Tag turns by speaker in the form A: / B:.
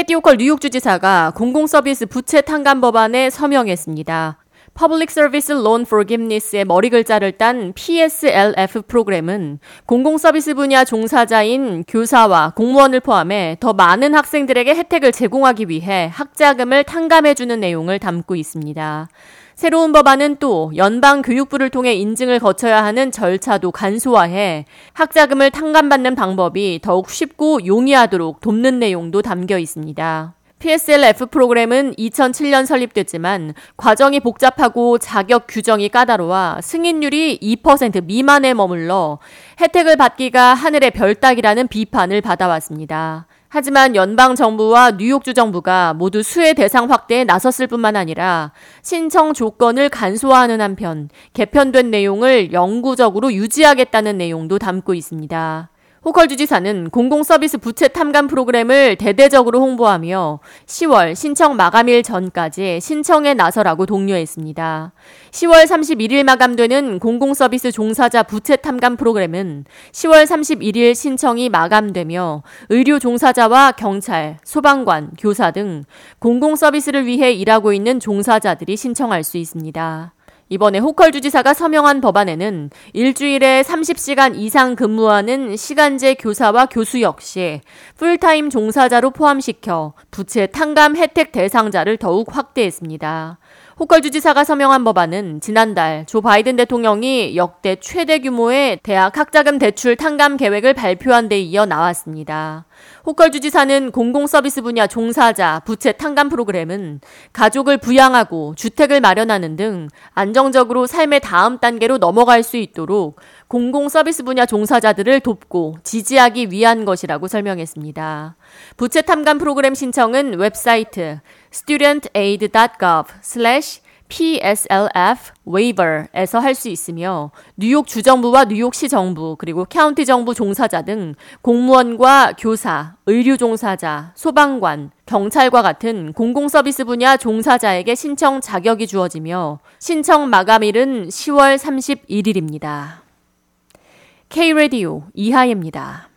A: 캐티 오컬 뉴욕 주지사가 공공서비스 부채 탕감 법안에 서명했습니다. Public Service Loan Forgiveness의 머리 글자를 딴 PSLF 프로그램은 공공서비스 분야 종사자인 교사와 공무원을 포함해 더 많은 학생들에게 혜택을 제공하기 위해 학자금을 탕감해주는 내용을 담고 있습니다. 새로운 법안은 또 연방교육부를 통해 인증을 거쳐야 하는 절차도 간소화해 학자금을 탕감받는 방법이 더욱 쉽고 용이하도록 돕는 내용도 담겨 있습니다. PSLF 프로그램은 2007년 설립됐지만 과정이 복잡하고 자격 규정이 까다로워 승인율이 2% 미만에 머물러 혜택을 받기가 하늘의 별 따기라는 비판을 받아왔습니다. 하지만 연방 정부와 뉴욕주 정부가 모두 수혜 대상 확대에 나섰을 뿐만 아니라 신청 조건을 간소화하는 한편 개편된 내용을 영구적으로 유지하겠다는 내용도 담고 있습니다. 호컬 주지사는 공공서비스 부채 탐감 프로그램을 대대적으로 홍보하며 10월 신청 마감일 전까지 신청에 나서라고 독려했습니다. 10월 31일 마감되는 공공서비스 종사자 부채 탐감 프로그램은 10월 31일 신청이 마감되며 의료 종사자와 경찰, 소방관, 교사 등 공공서비스를 위해 일하고 있는 종사자들이 신청할 수 있습니다. 이번에 호컬 주지사가 서명한 법안에는 일주일에 30시간 이상 근무하는 시간제 교사와 교수 역시 풀타임 종사자로 포함시켜 부채 탕감 혜택 대상자를 더욱 확대했습니다. 호컬 주지사가 서명한 법안은 지난달 조 바이든 대통령이 역대 최대 규모의 대학 학자금 대출 탕감 계획을 발표한 데 이어 나왔습니다. 호컬 주지사는 공공서비스 분야 종사자 부채 탕감 프로그램은 가족을 부양하고 주택을 마련하는 등 안정적으로 삶의 다음 단계로 넘어갈 수 있도록 공공서비스 분야 종사자들을 돕고 지지하기 위한 것이라고 설명했습니다. 부채 탐감 프로그램 신청은 웹사이트 studentaid.gov PSLF waiver에서 할 수 있으며 뉴욕 주정부와 뉴욕시 정부 그리고 카운티 정부 종사자 등 공무원과 교사, 의료 종사자, 소방관, 경찰과 같은 공공서비스 분야 종사자에게 신청 자격이 주어지며 신청 마감일은 10월 31일입니다. K-Radio 이하예입니다.